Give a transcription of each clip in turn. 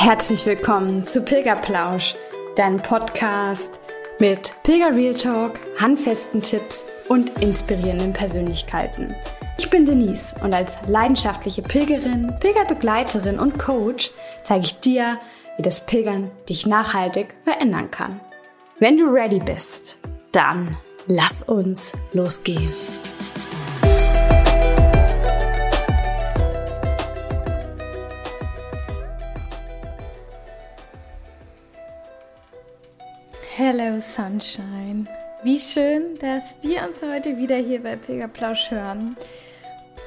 Herzlich willkommen zu Pilgerplausch, deinem Podcast mit Pilger Real Talk, handfesten Tipps und inspirierenden Persönlichkeiten. Ich bin Denise und als leidenschaftliche Pilgerin, Pilgerbegleiterin und Coach zeige ich dir, wie das Pilgern dich nachhaltig verändern kann. Wenn du ready bist, dann lass uns losgehen. Hello Sunshine. Wie schön, dass wir uns heute wieder hier bei Pilgerplausch hören.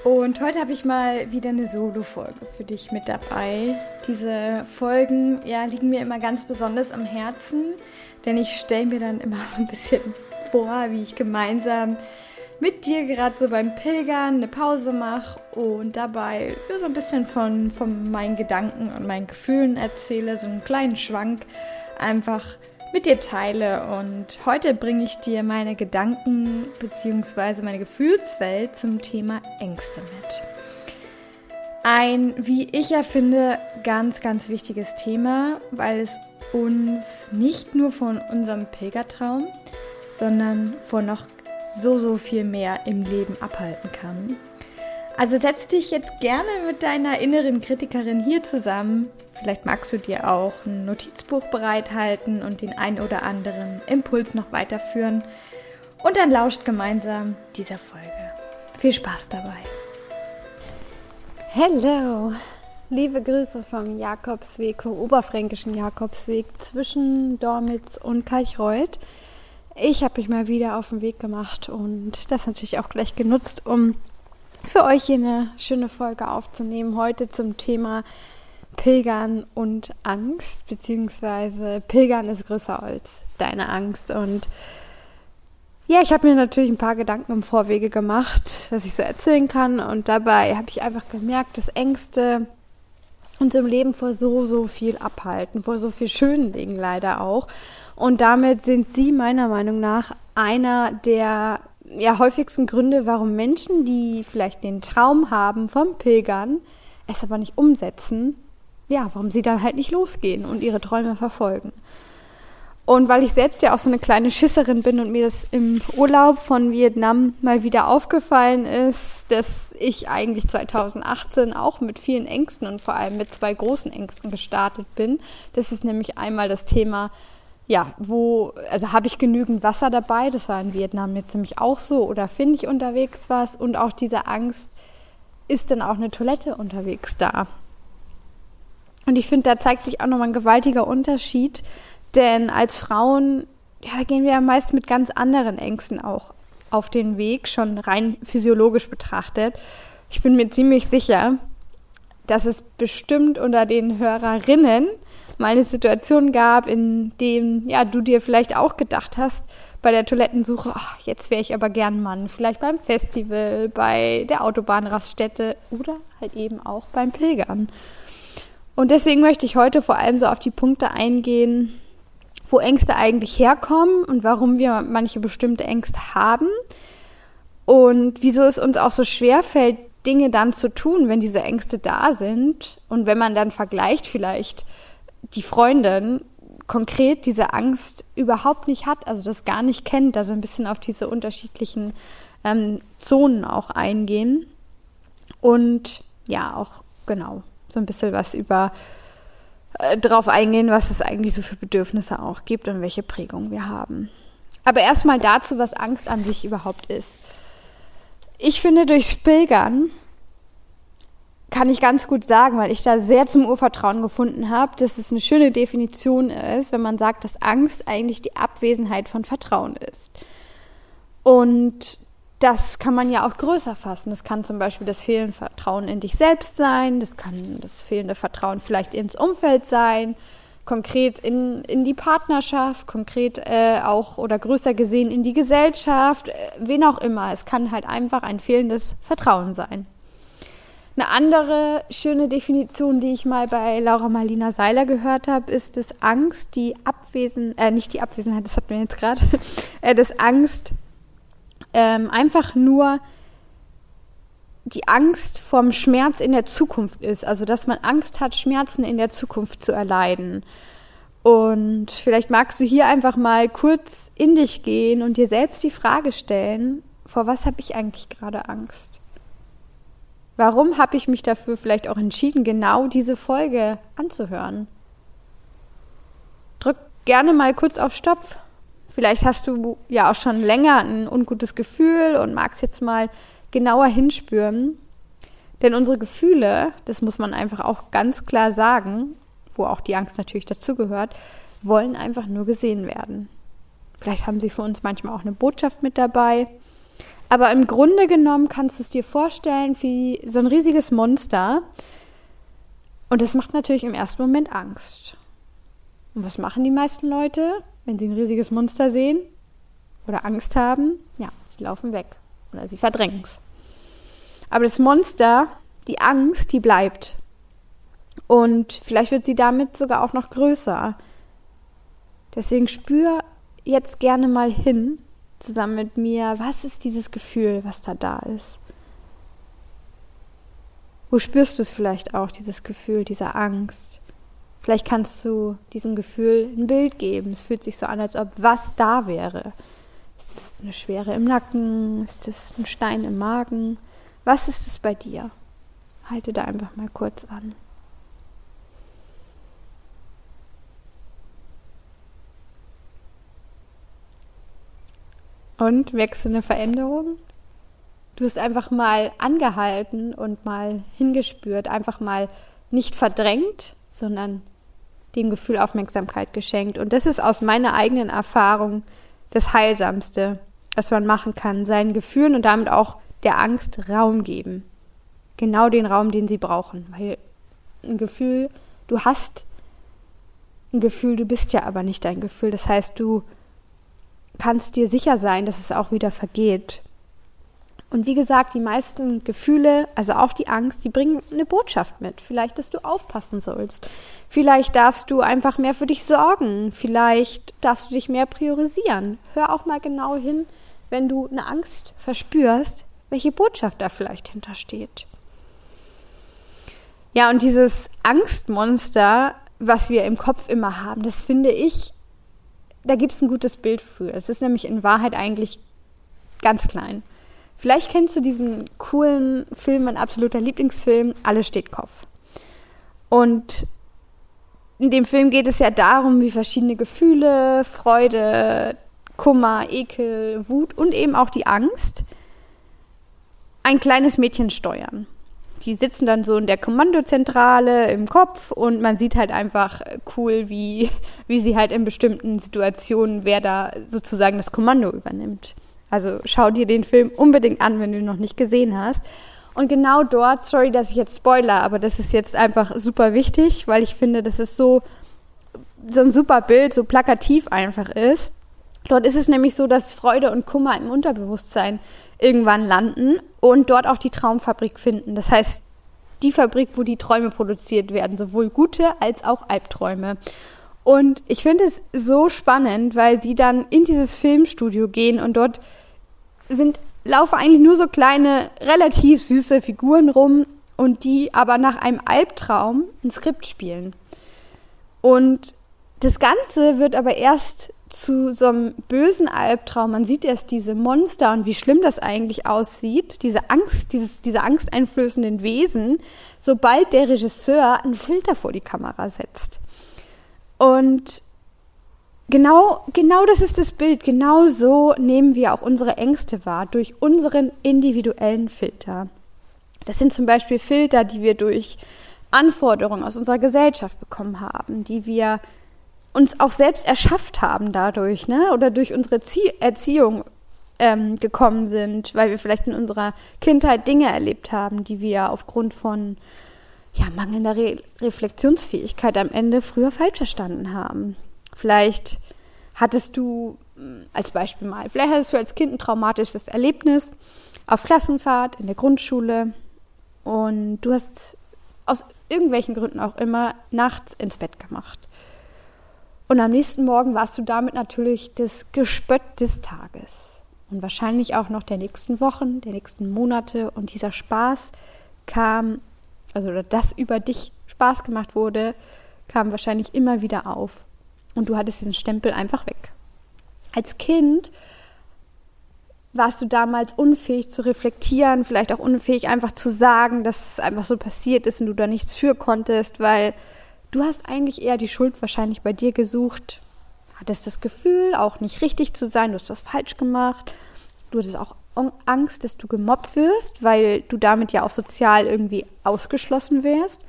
Und heute habe ich mal wieder eine Solo-Folge für dich mit dabei. Diese Folgen ja, liegen mir immer ganz besonders am Herzen, denn ich stelle mir dann immer so ein bisschen vor, wie ich gemeinsam mit dir gerade so beim Pilgern eine Pause mache und dabei ja, so ein bisschen von, von meinen Gedanken und meinen Gefühlen erzähle, so einen kleinen Schwank einfach mit dir teile. Und heute bringe ich dir meine Gedanken bzw. meine Gefühlswelt zum Thema Ängste mit. Ein, wie ich ja finde, ganz, ganz wichtiges Thema, weil es uns nicht nur von unserem Pilgertraum, sondern von noch so, so viel mehr im Leben abhalten kann. Also setz dich jetzt gerne mit deiner inneren Kritikerin hier zusammen. Vielleicht magst du dir auch ein Notizbuch bereithalten und den ein oder anderen Impuls noch weiterführen. Und dann lauscht gemeinsam dieser Folge. Viel Spaß dabei. Hello! Liebe Grüße vom Jakobsweg, vom oberfränkischen Jakobsweg zwischen Dormitz und Kalchreuth. Ich habe mich mal wieder auf den Weg gemacht und das natürlich auch gleich genutzt, um für euch hier eine schöne Folge aufzunehmen. Heute zum Thema Pilgern und Angst, beziehungsweise Pilgern ist größer als deine Angst. Und ja, ich habe mir natürlich ein paar Gedanken im Vorwege gemacht, was ich so erzählen kann. Und dabei habe ich einfach gemerkt, dass Ängste uns im Leben vor so, so viel abhalten, vor so viel schönen Dingen leider auch. Und damit sind sie meiner Meinung nach einer der ja, häufigsten Gründe, warum Menschen, die vielleicht den Traum haben vom Pilgern, es aber nicht umsetzen, ja, warum sie dann halt nicht losgehen und ihre Träume verfolgen. Und weil ich selbst ja auch so eine kleine Schisserin bin und mir das im Urlaub von Vietnam mal wieder aufgefallen ist, dass ich eigentlich 2018 auch mit vielen Ängsten und vor allem mit zwei großen Ängsten gestartet bin. Das ist nämlich einmal das Thema ja, wo, also habe ich genügend Wasser dabei? Das war in Vietnam jetzt nämlich auch so. Oder finde ich unterwegs was? Und auch diese Angst, ist denn auch eine Toilette unterwegs da? Und ich finde, da zeigt sich auch nochmal ein gewaltiger Unterschied. Denn als Frauen, ja, da gehen wir ja meist mit ganz anderen Ängsten auch auf den Weg, schon rein physiologisch betrachtet. Ich bin mir ziemlich sicher, dass es bestimmt unter den Hörerinnen mal eine Situation gab, in dem ja, du dir vielleicht auch gedacht hast, bei der Toilettensuche, ach, jetzt wäre ich aber gern Mann, vielleicht beim Festival, bei der Autobahnraststätte oder halt eben auch beim Pilgern. Und deswegen möchte ich heute vor allem so auf die Punkte eingehen, wo Ängste eigentlich herkommen und warum wir manche bestimmte Ängste haben und wieso es uns auch so schwer fällt, Dinge dann zu tun, wenn diese Ängste da sind und wenn man dann vergleicht vielleicht die Freundin konkret diese Angst überhaupt nicht hat, also das gar nicht kennt, also ein bisschen auf diese unterschiedlichen ähm, Zonen auch eingehen und ja auch genau so ein bisschen was über äh, drauf eingehen, was es eigentlich so für Bedürfnisse auch gibt und welche Prägung wir haben. Aber erstmal dazu, was Angst an sich überhaupt ist. Ich finde, durchs Pilgern kann ich ganz gut sagen, weil ich da sehr zum Urvertrauen gefunden habe, dass es eine schöne Definition ist, wenn man sagt, dass Angst eigentlich die Abwesenheit von Vertrauen ist. Und das kann man ja auch größer fassen. Das kann zum Beispiel das fehlende Vertrauen in dich selbst sein, das kann das fehlende Vertrauen vielleicht ins Umfeld sein, konkret in, in die Partnerschaft, konkret äh, auch oder größer gesehen in die Gesellschaft, äh, wen auch immer. Es kann halt einfach ein fehlendes Vertrauen sein. Eine andere schöne Definition, die ich mal bei Laura Marlina Seiler gehört habe, ist, dass Angst die Abwesenheit, äh, nicht die Abwesenheit, das hatten wir jetzt gerade, äh, dass Angst ähm, einfach nur die Angst vorm Schmerz in der Zukunft ist. Also, dass man Angst hat, Schmerzen in der Zukunft zu erleiden. Und vielleicht magst du hier einfach mal kurz in dich gehen und dir selbst die Frage stellen, vor was habe ich eigentlich gerade Angst? Warum habe ich mich dafür vielleicht auch entschieden, genau diese Folge anzuhören? Drück gerne mal kurz auf Stopp. Vielleicht hast du ja auch schon länger ein ungutes Gefühl und magst jetzt mal genauer hinspüren. Denn unsere Gefühle, das muss man einfach auch ganz klar sagen, wo auch die Angst natürlich dazugehört, wollen einfach nur gesehen werden. Vielleicht haben sie für uns manchmal auch eine Botschaft mit dabei. Aber im Grunde genommen kannst du es dir vorstellen wie so ein riesiges Monster. Und das macht natürlich im ersten Moment Angst. Und was machen die meisten Leute, wenn sie ein riesiges Monster sehen oder Angst haben? Ja, sie laufen weg oder sie verdrängen es. Aber das Monster, die Angst, die bleibt. Und vielleicht wird sie damit sogar auch noch größer. Deswegen spür jetzt gerne mal hin, zusammen mit mir, was ist dieses Gefühl, was da da ist? Wo spürst du es vielleicht auch, dieses Gefühl, diese Angst? Vielleicht kannst du diesem Gefühl ein Bild geben. Es fühlt sich so an, als ob was da wäre. Ist es eine Schwere im Nacken? Ist es ein Stein im Magen? Was ist es bei dir? Halte da einfach mal kurz an. Und eine Veränderung? Du hast einfach mal angehalten und mal hingespürt, einfach mal nicht verdrängt, sondern dem Gefühl Aufmerksamkeit geschenkt. Und das ist aus meiner eigenen Erfahrung das Heilsamste, was man machen kann, seinen Gefühlen und damit auch der Angst Raum geben. Genau den Raum, den sie brauchen. Weil ein Gefühl, du hast ein Gefühl, du bist ja aber nicht dein Gefühl. Das heißt, du kannst dir sicher sein, dass es auch wieder vergeht. Und wie gesagt, die meisten Gefühle, also auch die Angst, die bringen eine Botschaft mit. Vielleicht, dass du aufpassen sollst. Vielleicht darfst du einfach mehr für dich sorgen. Vielleicht darfst du dich mehr priorisieren. Hör auch mal genau hin, wenn du eine Angst verspürst, welche Botschaft da vielleicht hintersteht. Ja, und dieses Angstmonster, was wir im Kopf immer haben, das finde ich, da gibt es ein gutes Bild für. Es ist nämlich in Wahrheit eigentlich ganz klein. Vielleicht kennst du diesen coolen Film, mein absoluter Lieblingsfilm, Alles steht Kopf. Und in dem Film geht es ja darum, wie verschiedene Gefühle, Freude, Kummer, Ekel, Wut und eben auch die Angst ein kleines Mädchen steuern. Die sitzen dann so in der Kommandozentrale im Kopf und man sieht halt einfach cool, wie, wie sie halt in bestimmten Situationen, wer da sozusagen das Kommando übernimmt. Also schau dir den Film unbedingt an, wenn du ihn noch nicht gesehen hast. Und genau dort, sorry, dass ich jetzt spoiler, aber das ist jetzt einfach super wichtig, weil ich finde, dass es so, so ein super Bild, so plakativ einfach ist. Dort ist es nämlich so, dass Freude und Kummer im Unterbewusstsein irgendwann landen und dort auch die Traumfabrik finden. Das heißt, die Fabrik, wo die Träume produziert werden, sowohl gute als auch Albträume. Und ich finde es so spannend, weil sie dann in dieses Filmstudio gehen und dort sind laufen eigentlich nur so kleine, relativ süße Figuren rum und die aber nach einem Albtraum ein Skript spielen. Und das Ganze wird aber erst zu so einem bösen Albtraum. Man sieht erst diese Monster und wie schlimm das eigentlich aussieht, diese Angst, dieses, diese angsteinflößenden Wesen, sobald der Regisseur einen Filter vor die Kamera setzt. Und genau, genau das ist das Bild. Genau so nehmen wir auch unsere Ängste wahr, durch unseren individuellen Filter. Das sind zum Beispiel Filter, die wir durch Anforderungen aus unserer Gesellschaft bekommen haben, die wir uns auch selbst erschafft haben dadurch, ne? Oder durch unsere Zie Erziehung ähm, gekommen sind, weil wir vielleicht in unserer Kindheit Dinge erlebt haben, die wir aufgrund von ja, mangelnder Re Reflexionsfähigkeit am Ende früher falsch verstanden haben. Vielleicht hattest du hm, als Beispiel mal, vielleicht hattest du als Kind ein traumatisches Erlebnis auf Klassenfahrt in der Grundschule und du hast aus irgendwelchen Gründen auch immer nachts ins Bett gemacht. Und am nächsten Morgen warst du damit natürlich das Gespött des Tages. und wahrscheinlich auch noch der nächsten Wochen, der nächsten Monate. Und dieser Spaß kam, also das über dich Spaß gemacht wurde, kam wahrscheinlich immer wieder auf. Und du hattest diesen Stempel einfach weg. Als Kind warst du damals unfähig zu reflektieren, vielleicht auch unfähig einfach zu sagen, dass es einfach so passiert ist und du da nichts für konntest, weil du hast eigentlich eher die Schuld wahrscheinlich bei dir gesucht, hattest das Gefühl, auch nicht richtig zu sein, du hast was falsch gemacht, du hattest auch Angst, dass du gemobbt wirst, weil du damit ja auch sozial irgendwie ausgeschlossen wärst.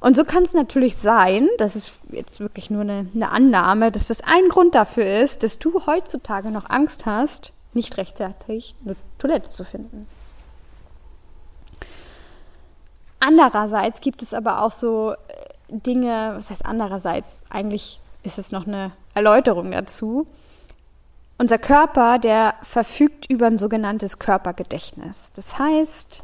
Und so kann es natürlich sein, das ist jetzt wirklich nur eine, eine Annahme, dass das ein Grund dafür ist, dass du heutzutage noch Angst hast, nicht rechtzeitig eine Toilette zu finden. Andererseits gibt es aber auch so äh, Dinge, was heißt andererseits? Eigentlich ist es noch eine Erläuterung dazu. Unser Körper, der verfügt über ein sogenanntes Körpergedächtnis. Das heißt,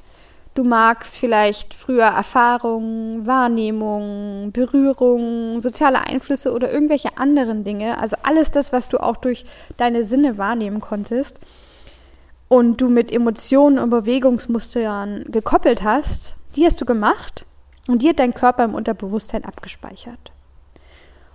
du magst vielleicht früher Erfahrungen, Wahrnehmungen, Berührungen, soziale Einflüsse oder irgendwelche anderen Dinge, also alles das, was du auch durch deine Sinne wahrnehmen konntest und du mit Emotionen und Bewegungsmustern gekoppelt hast, die hast du gemacht und die hat dein Körper im Unterbewusstsein abgespeichert.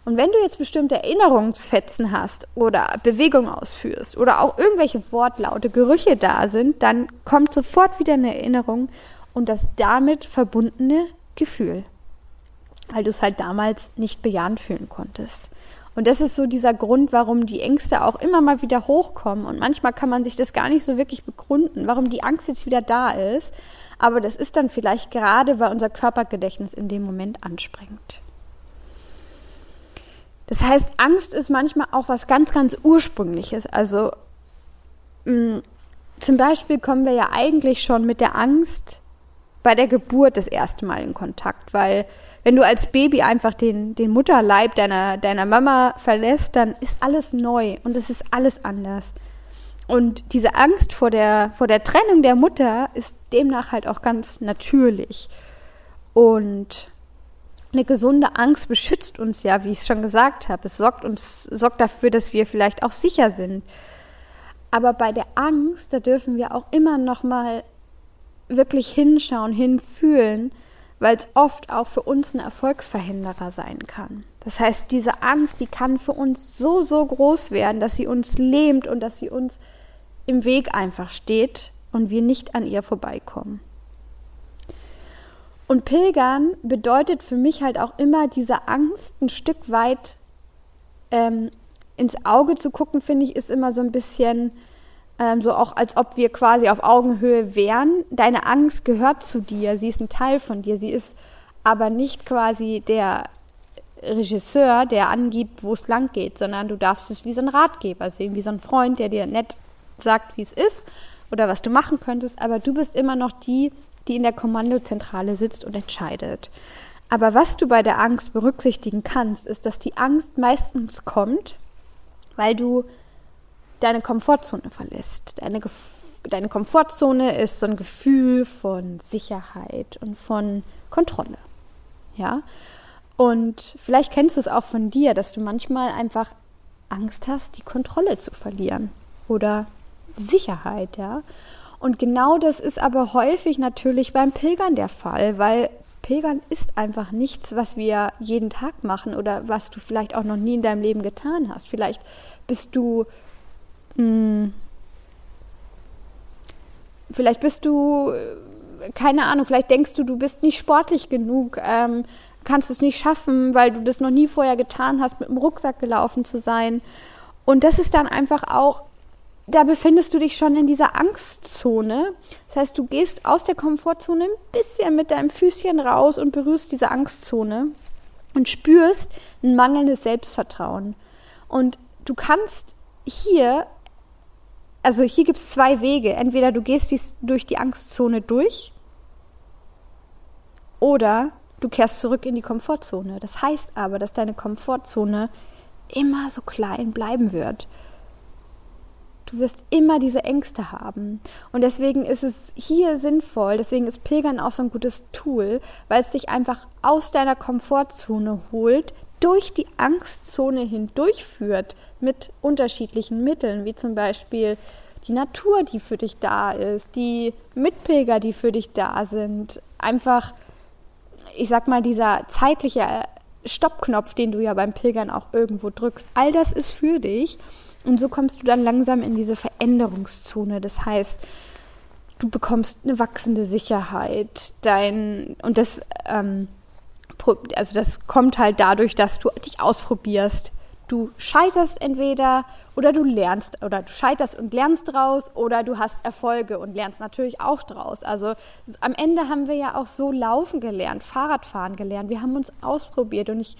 Und wenn du jetzt bestimmte Erinnerungsfetzen hast oder Bewegung ausführst oder auch irgendwelche Wortlaute, Gerüche da sind, dann kommt sofort wieder eine Erinnerung und das damit verbundene Gefühl, weil du es halt damals nicht bejahend fühlen konntest. Und das ist so dieser Grund, warum die Ängste auch immer mal wieder hochkommen. Und manchmal kann man sich das gar nicht so wirklich begründen, warum die Angst jetzt wieder da ist. Aber das ist dann vielleicht gerade, weil unser Körpergedächtnis in dem Moment anspringt. Das heißt, Angst ist manchmal auch was ganz, ganz Ursprüngliches. Also mh, mm, zum Beispiel kommen wir ja eigentlich schon mit der Angst bei der Geburt das erste Mal in Kontakt, weil wenn du als Baby einfach den, den Mutterleib deiner, deiner Mama verlässt, dann ist alles neu und es ist alles anders. Und diese Angst vor der, vor der Trennung der Mutter ist demnach halt auch ganz natürlich. Und eine gesunde Angst beschützt uns ja, wie ich es schon gesagt habe. Es sorgt uns, sorgt dafür, dass wir vielleicht auch sicher sind. Aber bei der Angst, da dürfen wir auch immer noch mal wirklich hinschauen, hinfühlen, weil es oft auch für uns ein Erfolgsverhinderer sein kann. Das heißt, diese Angst, die kann für uns so, so groß werden, dass sie uns lähmt und dass sie uns im Weg einfach steht und wir nicht an ihr vorbeikommen. Und Pilgern bedeutet für mich halt auch immer diese Angst ein Stück weit ähm, ins Auge zu gucken, finde ich, ist immer so ein bisschen ähm, so auch, als ob wir quasi auf Augenhöhe wären. Deine Angst gehört zu dir, sie ist ein Teil von dir, sie ist aber nicht quasi der Regisseur, der angibt, wo es lang geht, sondern du darfst es wie so ein Ratgeber sehen, wie so ein Freund, der dir nett sagt, wie es ist oder was du machen könntest, aber du bist immer noch die, die in der Kommandozentrale sitzt und entscheidet. Aber was du bei der Angst berücksichtigen kannst, ist, dass die Angst meistens kommt, weil du deine Komfortzone verlässt. Deine, deine Komfortzone ist so ein Gefühl von Sicherheit und von Kontrolle. Ja? Und vielleicht kennst du es auch von dir, dass du manchmal einfach Angst hast, die Kontrolle zu verlieren oder Sicherheit, ja. Und genau das ist aber häufig natürlich beim Pilgern der Fall, weil Pilgern ist einfach nichts, was wir jeden Tag machen oder was du vielleicht auch noch nie in deinem Leben getan hast. Vielleicht bist du mh, hm, vielleicht bist du keine Ahnung, vielleicht denkst du, du bist nicht sportlich genug, ähm, kannst es nicht schaffen, weil du das noch nie vorher getan hast, mit dem Rucksack gelaufen zu sein. Und das ist dann einfach auch da befindest du dich schon in dieser Angstzone. Das heißt, du gehst aus der Komfortzone ein bisschen mit deinem Füßchen raus und berührst diese Angstzone und spürst ein mangelndes Selbstvertrauen. Und du kannst hier, also hier gibt es zwei Wege. Entweder du gehst dies durch die Angstzone durch oder du kehrst zurück in die Komfortzone. Das heißt aber, dass deine Komfortzone immer so klein bleiben wird. Du wirst immer diese Ängste haben. Und deswegen ist es hier sinnvoll, deswegen ist Pilgern auch so ein gutes Tool, weil es dich einfach aus deiner Komfortzone holt, durch die Angstzone hindurchführt mit unterschiedlichen Mitteln, wie zum Beispiel die Natur, die für dich da ist, die Mitpilger, die für dich da sind, einfach, ich sag mal, dieser zeitliche Stoppknopf, den du ja beim Pilgern auch irgendwo drückst, all das ist für dich. Und so kommst du dann langsam in diese Veränderungszone. Das heißt, du bekommst eine wachsende Sicherheit. Dein, und das, ähm, also das kommt halt dadurch, dass du dich ausprobierst. Du scheiterst entweder oder du lernst oder du scheiterst und lernst draus oder du hast Erfolge und lernst natürlich auch draus. Also am Ende haben wir ja auch so laufen gelernt, Fahrradfahren gelernt. Wir haben uns ausprobiert und ich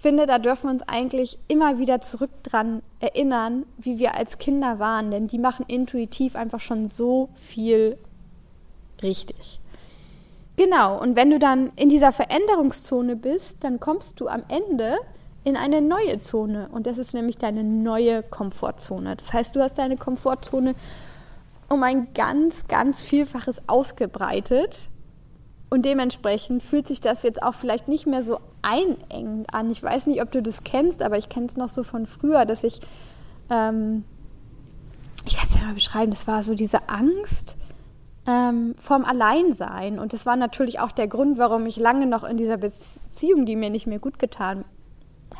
finde, da dürfen wir uns eigentlich immer wieder zurück dran erinnern, wie wir als Kinder waren, denn die machen intuitiv einfach schon so viel richtig. Genau, und wenn du dann in dieser Veränderungszone bist, dann kommst du am Ende in eine neue Zone und das ist nämlich deine neue Komfortzone. Das heißt, du hast deine Komfortzone um ein ganz, ganz Vielfaches ausgebreitet und dementsprechend fühlt sich das jetzt auch vielleicht nicht mehr so einengend an. Ich weiß nicht, ob du das kennst, aber ich kenne es noch so von früher, dass ich, ähm, ich kann es ja mal beschreiben, das war so diese Angst ähm, vorm Alleinsein. Und das war natürlich auch der Grund, warum ich lange noch in dieser Beziehung, die mir nicht mehr gut getan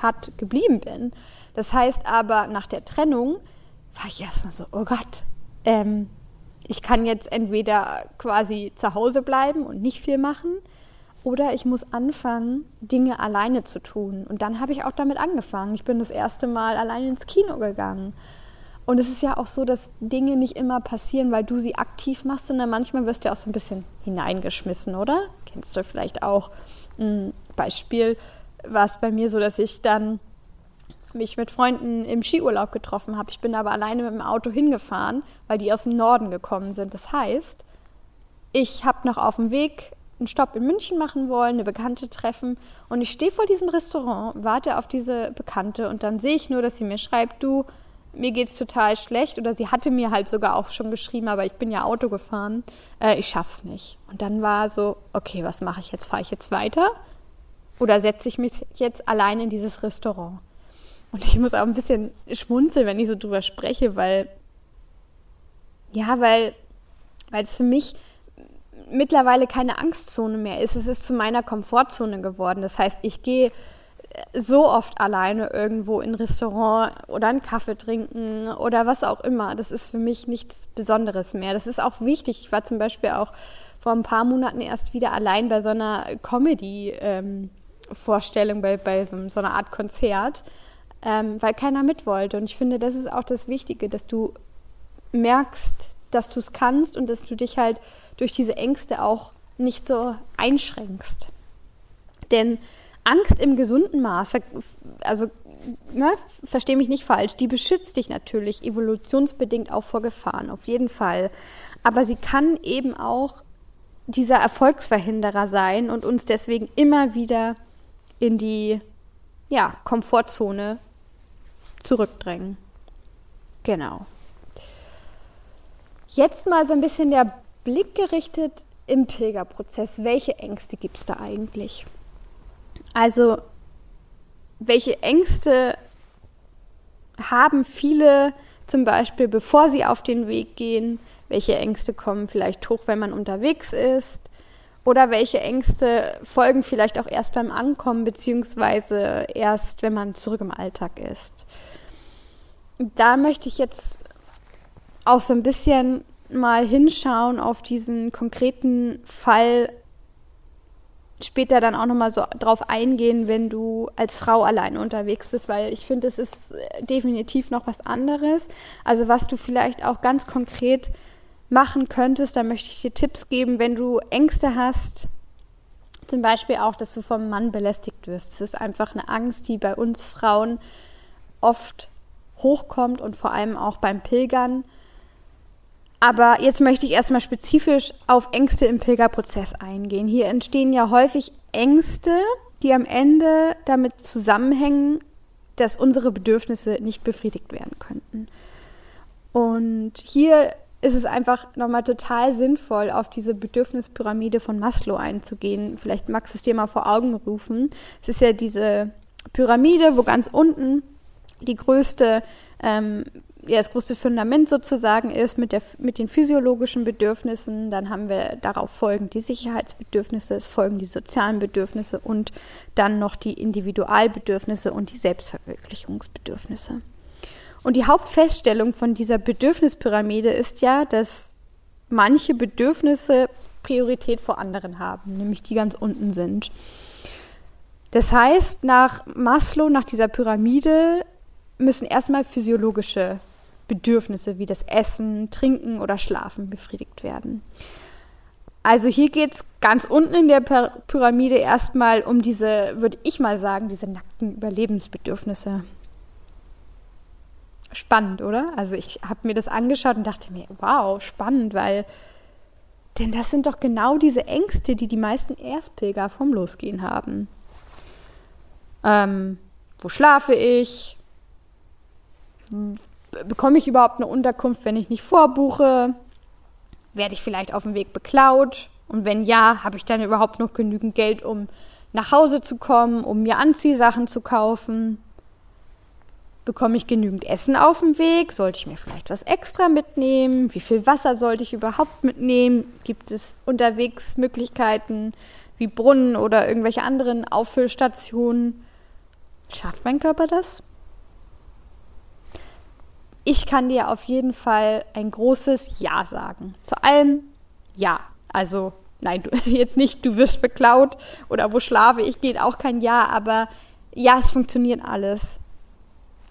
hat, geblieben bin. Das heißt aber, nach der Trennung war ich erstmal so, oh Gott, ähm, ich kann jetzt entweder quasi zu Hause bleiben und nicht viel machen oder ich muss anfangen, Dinge alleine zu tun. Und dann habe ich auch damit angefangen. Ich bin das erste Mal allein ins Kino gegangen. Und es ist ja auch so, dass Dinge nicht immer passieren, weil du sie aktiv machst, sondern manchmal wirst du auch so ein bisschen hineingeschmissen, oder? Kennst du vielleicht auch ein Beispiel, war es bei mir so, dass ich dann mich mit Freunden im Skiurlaub getroffen habe. Ich bin aber alleine mit dem Auto hingefahren, weil die aus dem Norden gekommen sind. Das heißt, ich habe noch auf dem Weg einen Stopp in München machen wollen, eine Bekannte treffen und ich stehe vor diesem Restaurant, warte auf diese Bekannte und dann sehe ich nur, dass sie mir schreibt, du, mir geht's total schlecht oder sie hatte mir halt sogar auch schon geschrieben, aber ich bin ja Auto gefahren, äh, ich schaff's nicht. Und dann war so, okay, was mache ich jetzt? Fahre ich jetzt weiter oder setze ich mich jetzt allein in dieses Restaurant? Und ich muss auch ein bisschen schmunzeln, wenn ich so drüber spreche, weil, ja, weil, weil es für mich mittlerweile keine Angstzone mehr ist. Es ist zu meiner Komfortzone geworden. Das heißt, ich gehe so oft alleine irgendwo in ein Restaurant oder einen Kaffee trinken oder was auch immer. Das ist für mich nichts Besonderes mehr. Das ist auch wichtig. Ich war zum Beispiel auch vor ein paar Monaten erst wieder allein bei so einer Comedy-Vorstellung, ähm, bei, bei so, so einer Art Konzert ähm, weil keiner mit wollte. Und ich finde, das ist auch das Wichtige, dass du merkst, dass du es kannst und dass du dich halt durch diese Ängste auch nicht so einschränkst. Denn Angst im gesunden Maß, also ne, verstehe mich nicht falsch, die beschützt dich natürlich evolutionsbedingt auch vor Gefahren, auf jeden Fall. Aber sie kann eben auch dieser Erfolgsverhinderer sein und uns deswegen immer wieder in die ja, Komfortzone zurückdrängen. Genau. Jetzt mal so ein bisschen der Blick gerichtet im Pilgerprozess. Welche Ängste gibt es da eigentlich? Also, welche Ängste haben viele zum Beispiel, bevor sie auf den Weg gehen? Welche Ängste kommen vielleicht hoch, wenn man unterwegs ist? Oder welche Ängste folgen vielleicht auch erst beim Ankommen, beziehungsweise erst, wenn man zurück im Alltag ist? Da möchte ich jetzt auch so ein bisschen mal hinschauen auf diesen konkreten Fall später dann auch nochmal so drauf eingehen, wenn du als Frau alleine unterwegs bist, weil ich finde, es ist definitiv noch was anderes. Also was du vielleicht auch ganz konkret machen könntest, da möchte ich dir Tipps geben, wenn du Ängste hast, zum Beispiel auch, dass du vom Mann belästigt wirst. Das ist einfach eine Angst, die bei uns Frauen oft hochkommt und vor allem auch beim Pilgern. Aber jetzt möchte ich erstmal spezifisch auf Ängste im Pilgerprozess eingehen. Hier entstehen ja häufig Ängste, die am Ende damit zusammenhängen, dass unsere Bedürfnisse nicht befriedigt werden könnten. Und hier ist es einfach nochmal total sinnvoll, auf diese Bedürfnispyramide von Maslow einzugehen. Vielleicht magst du es dir mal vor Augen rufen. Es ist ja diese Pyramide, wo ganz unten die größte ähm, ja, das größte Fundament sozusagen ist mit, der, mit den physiologischen Bedürfnissen. Dann haben wir darauf folgend die Sicherheitsbedürfnisse, es folgen die sozialen Bedürfnisse und dann noch die Individualbedürfnisse und die Selbstverwirklichungsbedürfnisse. Und die Hauptfeststellung von dieser Bedürfnispyramide ist ja, dass manche Bedürfnisse Priorität vor anderen haben, nämlich die ganz unten sind. Das heißt, nach Maslow, nach dieser Pyramide, müssen erstmal physiologische Bedürfnisse wie das Essen, Trinken oder Schlafen befriedigt werden. Also hier geht es ganz unten in der Pyramide erstmal um diese, würde ich mal sagen, diese nackten Überlebensbedürfnisse. Spannend, oder? Also ich habe mir das angeschaut und dachte mir, wow, spannend, weil denn das sind doch genau diese Ängste, die die meisten Erstpilger vom Losgehen haben. Ähm, wo schlafe ich? Bekomme ich überhaupt eine Unterkunft, wenn ich nicht vorbuche? Werde ich vielleicht auf dem Weg beklaut? Und wenn ja, habe ich dann überhaupt noch genügend Geld, um nach Hause zu kommen, um mir Anziehsachen zu kaufen? Bekomme ich genügend Essen auf dem Weg? Sollte ich mir vielleicht was extra mitnehmen? Wie viel Wasser sollte ich überhaupt mitnehmen? Gibt es unterwegs Möglichkeiten wie Brunnen oder irgendwelche anderen Auffüllstationen? Schafft mein Körper das? Ich kann dir auf jeden Fall ein großes Ja sagen. Zu allem Ja. Also, nein, du, jetzt nicht, du wirst beklaut oder wo schlafe ich, geht auch kein Ja, aber ja, es funktioniert alles.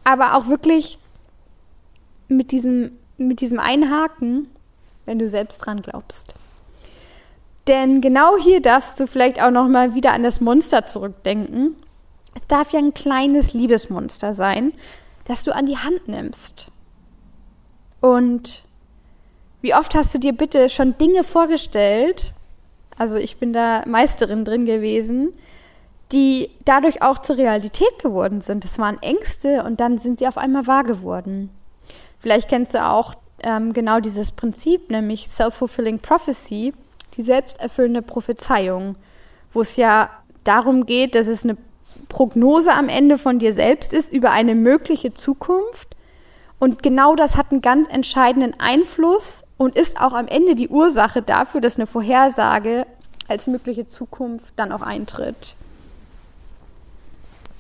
Aber auch wirklich mit diesem, mit diesem Einhaken, wenn du selbst dran glaubst. Denn genau hier darfst du vielleicht auch noch mal wieder an das Monster zurückdenken. Es darf ja ein kleines Liebesmonster sein, das du an die Hand nimmst. Und wie oft hast du dir bitte schon Dinge vorgestellt, also ich bin da Meisterin drin gewesen, die dadurch auch zur Realität geworden sind. Das waren Ängste und dann sind sie auf einmal wahr geworden. Vielleicht kennst du auch ähm, genau dieses Prinzip, nämlich Self-Fulfilling Prophecy, die selbsterfüllende Prophezeiung, wo es ja darum geht, dass es eine Prognose am Ende von dir selbst ist über eine mögliche Zukunft und genau das hat einen ganz entscheidenden Einfluss und ist auch am Ende die Ursache dafür, dass eine Vorhersage als mögliche Zukunft dann auch eintritt.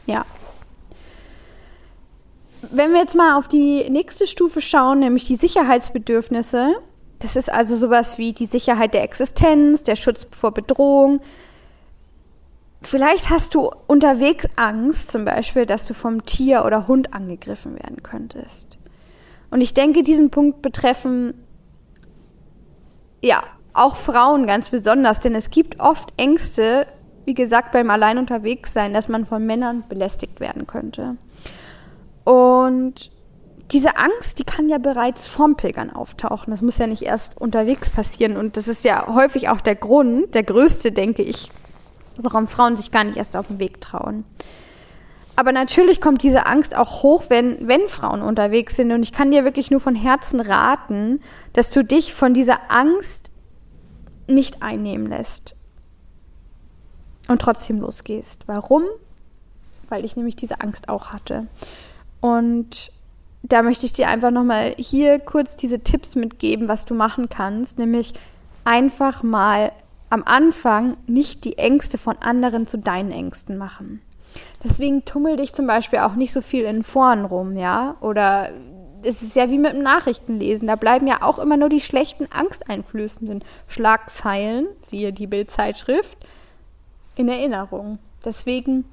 Ja. Wenn wir jetzt mal auf die nächste Stufe schauen, nämlich die Sicherheitsbedürfnisse, das ist also sowas wie die Sicherheit der Existenz, der Schutz vor Bedrohung. Vielleicht hast du unterwegs Angst, zum Beispiel, dass du vom Tier oder Hund angegriffen werden könntest. Und ich denke, diesen Punkt betreffen ja auch Frauen ganz besonders, denn es gibt oft Ängste, wie gesagt, beim Allein unterwegs sein, dass man von Männern belästigt werden könnte. Und diese Angst, die kann ja bereits vorm Pilgern auftauchen. Das muss ja nicht erst unterwegs passieren. Und das ist ja häufig auch der Grund, der größte, denke ich, warum Frauen sich gar nicht erst auf den Weg trauen. Aber natürlich kommt diese Angst auch hoch, wenn, wenn Frauen unterwegs sind. Und ich kann dir wirklich nur von Herzen raten, dass du dich von dieser Angst nicht einnehmen lässt und trotzdem losgehst. Warum? Weil ich nämlich diese Angst auch hatte. Und da möchte ich dir einfach nochmal hier kurz diese Tipps mitgeben, was du machen kannst, nämlich einfach mal am Anfang nicht die Ängste von anderen zu deinen Ängsten machen. Deswegen tummel dich zum Beispiel auch nicht so viel in Foren rum, ja? Oder es ist ja wie mit dem Nachrichtenlesen. Da bleiben ja auch immer nur die schlechten, angsteinflößenden Schlagzeilen, siehe die Bildzeitschrift, in Erinnerung. Deswegen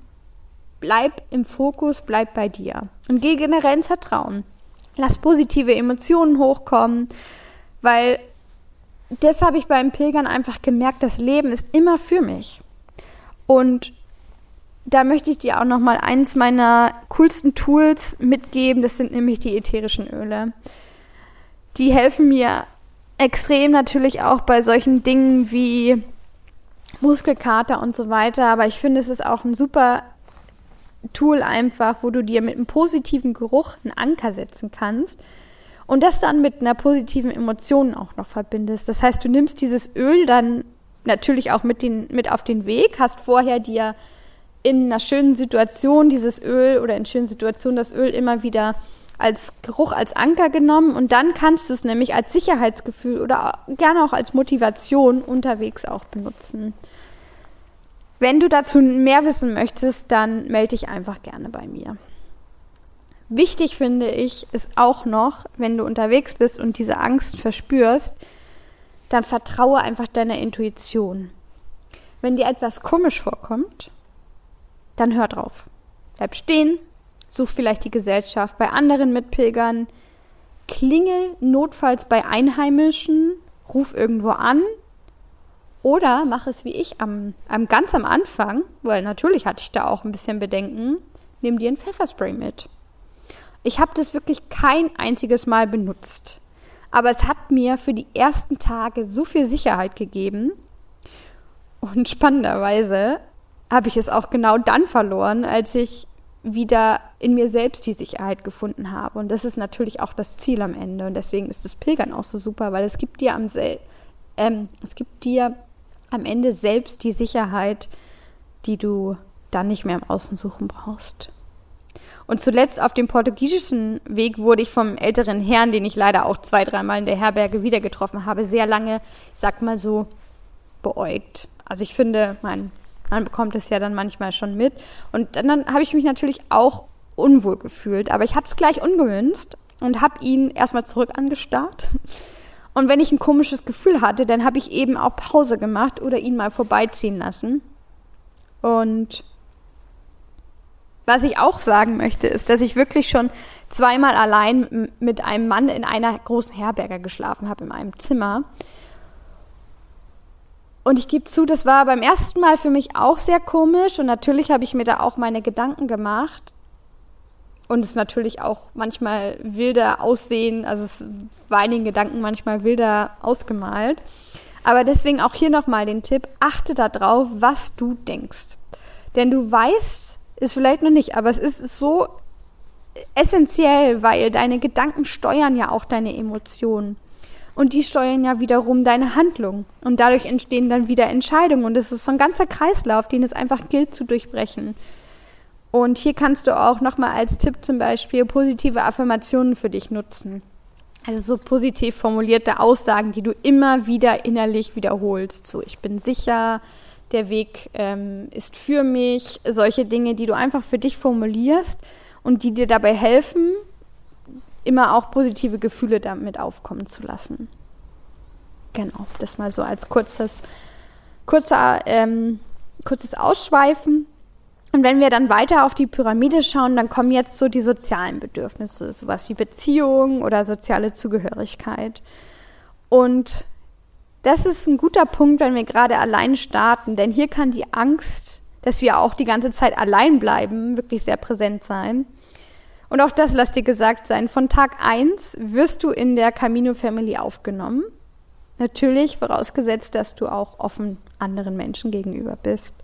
bleib im Fokus, bleib bei dir. Und geh generell ins Vertrauen. Lass positive Emotionen hochkommen, weil das habe ich beim Pilgern einfach gemerkt, das Leben ist immer für mich. Und da möchte ich dir auch noch mal eins meiner coolsten Tools mitgeben. Das sind nämlich die ätherischen Öle. Die helfen mir extrem natürlich auch bei solchen Dingen wie Muskelkater und so weiter. Aber ich finde, es ist auch ein super Tool einfach, wo du dir mit einem positiven Geruch einen Anker setzen kannst und das dann mit einer positiven Emotion auch noch verbindest. Das heißt, du nimmst dieses Öl dann natürlich auch mit, den, mit auf den Weg, hast vorher dir in einer schönen Situation dieses Öl oder in schönen Situationen das Öl immer wieder als Geruch, als Anker genommen und dann kannst du es nämlich als Sicherheitsgefühl oder gerne auch als Motivation unterwegs auch benutzen. Wenn du dazu mehr wissen möchtest, dann melde dich einfach gerne bei mir. Wichtig finde ich ist auch noch, wenn du unterwegs bist und diese Angst verspürst, dann vertraue einfach deiner Intuition. Wenn dir etwas komisch vorkommt, dann hör drauf. Bleib stehen, such vielleicht die Gesellschaft bei anderen Mitpilgern, klingel notfalls bei Einheimischen, ruf irgendwo an oder mach es wie ich am, am ganz am Anfang, weil natürlich hatte ich da auch ein bisschen Bedenken, nimm dir ein Pfefferspray mit. Ich habe das wirklich kein einziges Mal benutzt. Aber es hat mir für die ersten Tage so viel Sicherheit gegeben. Und spannenderweise habe ich es auch genau dann verloren, als ich wieder in mir selbst die Sicherheit gefunden habe. Und das ist natürlich auch das Ziel am Ende. Und deswegen ist das Pilgern auch so super, weil es gibt dir am ähm, es gibt dir am Ende selbst die Sicherheit, die du dann nicht mehr im Außen suchen brauchst. Und zuletzt auf dem portugiesischen Weg wurde ich vom älteren Herrn, den ich leider auch zwei, dreimal in der Herberge wieder getroffen habe, sehr lange, ich sag mal so, beäugt. Also ich finde, mein, man bekommt es ja dann manchmal schon mit. Und dann, dann habe ich mich natürlich auch unwohl gefühlt. Aber ich habe es gleich ungewünscht und habe ihn erstmal zurück angestarrt. Und wenn ich ein komisches Gefühl hatte, dann habe ich eben auch Pause gemacht oder ihn mal vorbeiziehen lassen. Und was ich auch sagen möchte, ist, dass ich wirklich schon zweimal allein mit einem Mann in einer großen Herberge geschlafen habe, in einem Zimmer. Und ich gebe zu, das war beim ersten Mal für mich auch sehr komisch und natürlich habe ich mir da auch meine Gedanken gemacht und es natürlich auch manchmal wilder aussehen, also es war in den Gedanken manchmal wilder ausgemalt. Aber deswegen auch hier nochmal den Tipp, achte darauf, was du denkst. Denn du weißt, ist vielleicht noch nicht, aber es ist so essentiell, weil deine Gedanken steuern ja auch deine Emotionen. Und die steuern ja wiederum deine Handlung. Und dadurch entstehen dann wieder Entscheidungen. Und es ist so ein ganzer Kreislauf, den es einfach gilt zu durchbrechen. Und hier kannst du auch nochmal als Tipp zum Beispiel positive Affirmationen für dich nutzen. Also so positiv formulierte Aussagen, die du immer wieder innerlich wiederholst. So, ich bin sicher, der Weg ähm, ist für mich, solche Dinge, die du einfach für dich formulierst und die dir dabei helfen, immer auch positive Gefühle damit aufkommen zu lassen. Genau, das mal so als kurzes, kurzer, ähm, kurzes Ausschweifen. Und wenn wir dann weiter auf die Pyramide schauen, dann kommen jetzt so die sozialen Bedürfnisse, sowas wie Beziehung oder soziale Zugehörigkeit. Und das ist ein guter Punkt, wenn wir gerade allein starten, denn hier kann die Angst, dass wir auch die ganze Zeit allein bleiben, wirklich sehr präsent sein. Und auch das lass dir gesagt sein, von Tag 1 wirst du in der Camino Family aufgenommen. Natürlich vorausgesetzt, dass du auch offen anderen Menschen gegenüber bist.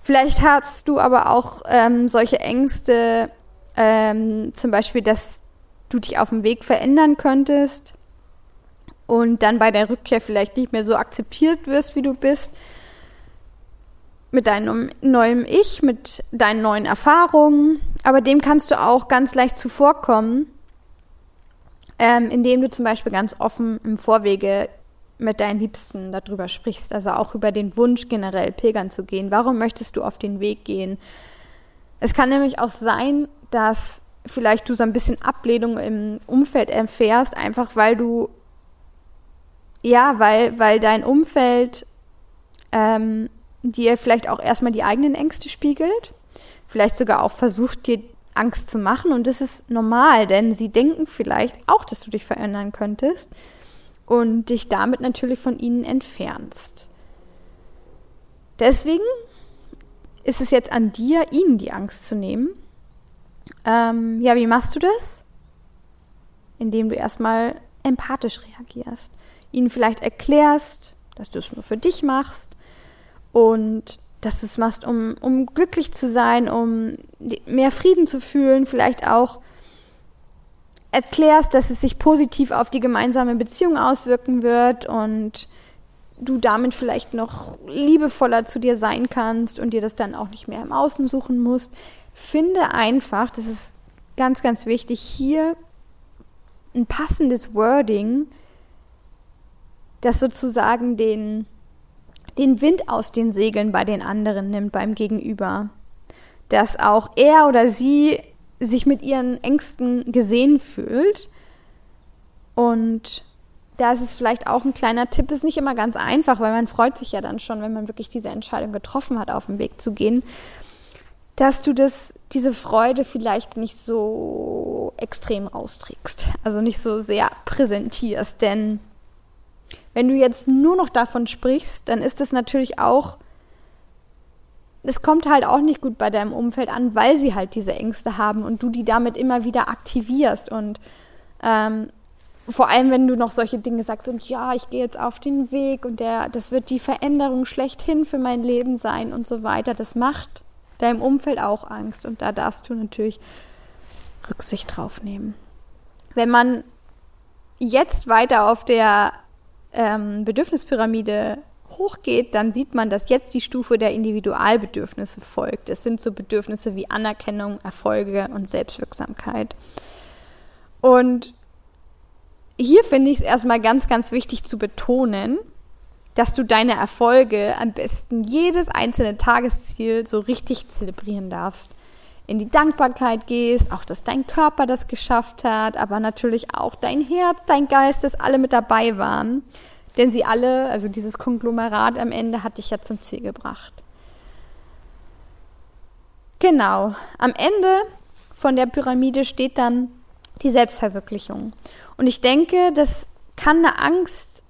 Vielleicht hast du aber auch ähm, solche Ängste, ähm, zum Beispiel, dass du dich auf dem Weg verändern könntest, und dann bei der Rückkehr vielleicht nicht mehr so akzeptiert wirst, wie du bist, mit deinem neuen Ich, mit deinen neuen Erfahrungen. Aber dem kannst du auch ganz leicht zuvorkommen, ähm, indem du zum Beispiel ganz offen im Vorwege mit deinen Liebsten darüber sprichst, also auch über den Wunsch generell pilgern zu gehen. Warum möchtest du auf den Weg gehen? Es kann nämlich auch sein, dass vielleicht du so ein bisschen Ablehnung im Umfeld erfährst, einfach weil du ja, weil, weil dein Umfeld ähm, dir vielleicht auch erstmal die eigenen Ängste spiegelt, vielleicht sogar auch versucht, dir Angst zu machen. Und das ist normal, denn sie denken vielleicht auch, dass du dich verändern könntest und dich damit natürlich von ihnen entfernst. Deswegen ist es jetzt an dir, ihnen die Angst zu nehmen. Ähm, ja, wie machst du das? Indem du erstmal empathisch reagierst ihnen vielleicht erklärst, dass du es nur für dich machst und dass du es machst, um, um glücklich zu sein, um mehr Frieden zu fühlen, vielleicht auch erklärst, dass es sich positiv auf die gemeinsame Beziehung auswirken wird und du damit vielleicht noch liebevoller zu dir sein kannst und dir das dann auch nicht mehr im Außen suchen musst. Finde einfach, das ist ganz, ganz wichtig, hier ein passendes Wording, das sozusagen den, den Wind aus den Segeln bei den anderen nimmt, beim Gegenüber. Dass auch er oder sie sich mit ihren Ängsten gesehen fühlt. Und da ist es vielleicht auch ein kleiner Tipp, ist nicht immer ganz einfach, weil man freut sich ja dann schon, wenn man wirklich diese Entscheidung getroffen hat, auf den Weg zu gehen, dass du das, diese Freude vielleicht nicht so extrem austrägst, also nicht so sehr präsentierst, denn wenn du jetzt nur noch davon sprichst, dann ist es natürlich auch, es kommt halt auch nicht gut bei deinem Umfeld an, weil sie halt diese Ängste haben und du die damit immer wieder aktivierst und ähm, vor allem, wenn du noch solche Dinge sagst und ja, ich gehe jetzt auf den Weg und der, das wird die Veränderung schlechthin für mein Leben sein und so weiter, das macht deinem Umfeld auch Angst und da darfst du natürlich Rücksicht drauf nehmen. Wenn man jetzt weiter auf der ähm, Bedürfnispyramide hochgeht, dann sieht man, dass jetzt die Stufe der Individualbedürfnisse folgt. Es sind so Bedürfnisse wie Anerkennung, Erfolge und Selbstwirksamkeit. Und hier finde ich es erstmal ganz, ganz wichtig zu betonen, dass du deine Erfolge am besten jedes einzelne Tagesziel so richtig zelebrieren darfst. In die Dankbarkeit gehst, auch dass dein Körper das geschafft hat, aber natürlich auch dein Herz, dein Geist, dass alle mit dabei waren. Denn sie alle, also dieses Konglomerat am Ende, hat dich ja zum Ziel gebracht. Genau. Am Ende von der Pyramide steht dann die Selbstverwirklichung. Und ich denke, das kann eine Angst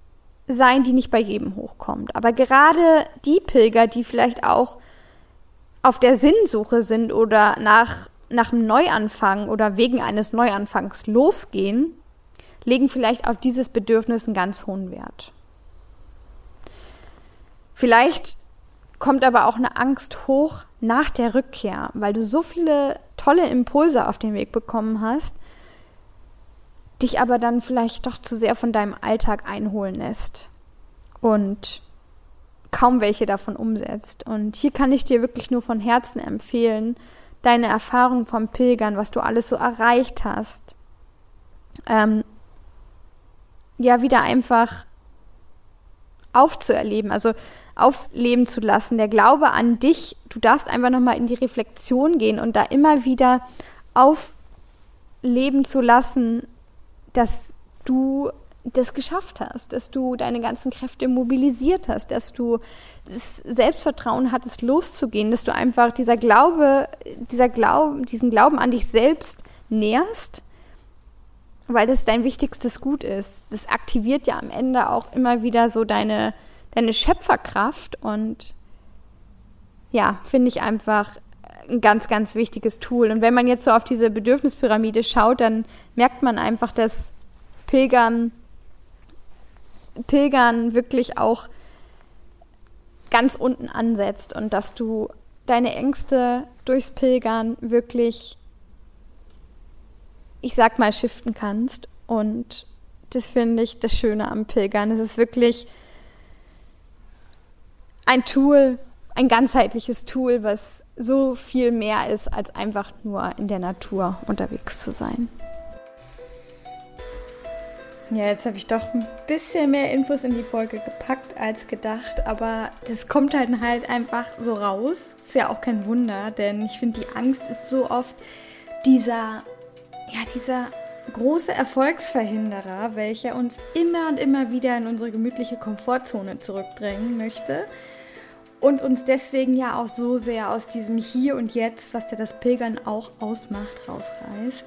sein, die nicht bei jedem hochkommt. Aber gerade die Pilger, die vielleicht auch auf der Sinnsuche sind oder nach, nach einem Neuanfang oder wegen eines Neuanfangs losgehen, legen vielleicht auf dieses Bedürfnis einen ganz hohen Wert. Vielleicht kommt aber auch eine Angst hoch nach der Rückkehr, weil du so viele tolle Impulse auf den Weg bekommen hast, dich aber dann vielleicht doch zu sehr von deinem Alltag einholen lässt und kaum welche davon umsetzt. Und hier kann ich dir wirklich nur von Herzen empfehlen, deine Erfahrung vom Pilgern, was du alles so erreicht hast, ähm, ja, wieder einfach aufzuerleben, also aufleben zu lassen. Der Glaube an dich, du darfst einfach nochmal in die Reflexion gehen und da immer wieder aufleben zu lassen, dass du das geschafft hast, dass du deine ganzen Kräfte mobilisiert hast, dass du das Selbstvertrauen hattest, loszugehen, dass du einfach dieser Glaube, dieser Glaube, diesen Glauben an dich selbst nährst, weil das dein wichtigstes Gut ist. Das aktiviert ja am Ende auch immer wieder so deine, deine Schöpferkraft und ja, finde ich einfach ein ganz, ganz wichtiges Tool. Und wenn man jetzt so auf diese Bedürfnispyramide schaut, dann merkt man einfach, dass Pilgern, Pilgern wirklich auch ganz unten ansetzt und dass du deine Ängste durchs Pilgern wirklich, ich sag mal, shiften kannst. Und das finde ich das Schöne am Pilgern. Es ist wirklich ein Tool, ein ganzheitliches Tool, was so viel mehr ist, als einfach nur in der Natur unterwegs zu sein. Ja, jetzt habe ich doch ein bisschen mehr Infos in die Folge gepackt als gedacht, aber das kommt halt halt einfach so raus. Ist ja auch kein Wunder, denn ich finde, die Angst ist so oft dieser, ja, dieser große Erfolgsverhinderer, welcher uns immer und immer wieder in unsere gemütliche Komfortzone zurückdrängen möchte und uns deswegen ja auch so sehr aus diesem Hier und Jetzt, was ja das Pilgern auch ausmacht, rausreißt.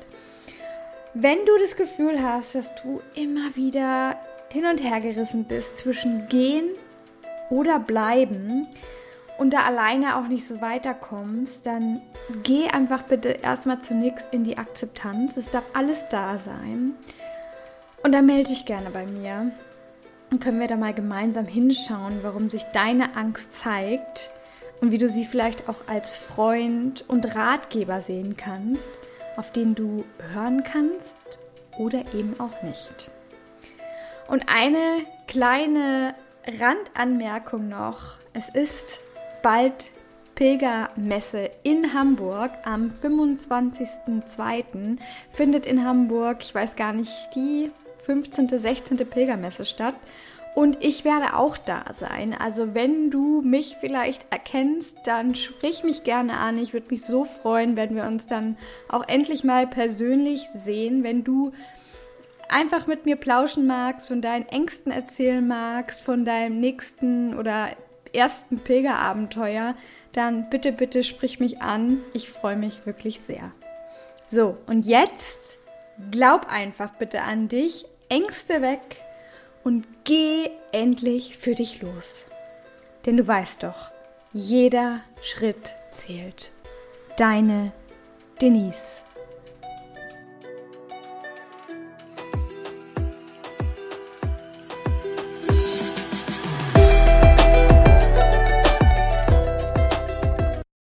Wenn du das Gefühl hast, dass du immer wieder hin und her gerissen bist zwischen gehen oder bleiben und da alleine auch nicht so weiterkommst, dann geh einfach bitte erstmal zunächst in die Akzeptanz. Es darf alles da sein. Und dann melde dich gerne bei mir. Und können wir da mal gemeinsam hinschauen, warum sich deine Angst zeigt und wie du sie vielleicht auch als Freund und Ratgeber sehen kannst, auf den du hören kannst oder eben auch nicht. Und eine kleine Randanmerkung noch. Es ist bald Pilgermesse in Hamburg am 25.02. findet in Hamburg, ich weiß gar nicht, die 15., 16. Pilgermesse statt. Und ich werde auch da sein. Also wenn du mich vielleicht erkennst, dann sprich mich gerne an. Ich würde mich so freuen, wenn wir uns dann auch endlich mal persönlich sehen, wenn du einfach mit mir plauschen magst, von deinen Ängsten erzählen magst, von deinem nächsten oder ersten Pilgerabenteuer, dann bitte, bitte sprich mich an. Ich freue mich wirklich sehr. So, und jetzt glaub einfach bitte an dich, Ängste weg und geh endlich für dich los. Denn du weißt doch, jeder Schritt zählt. Deine Denise.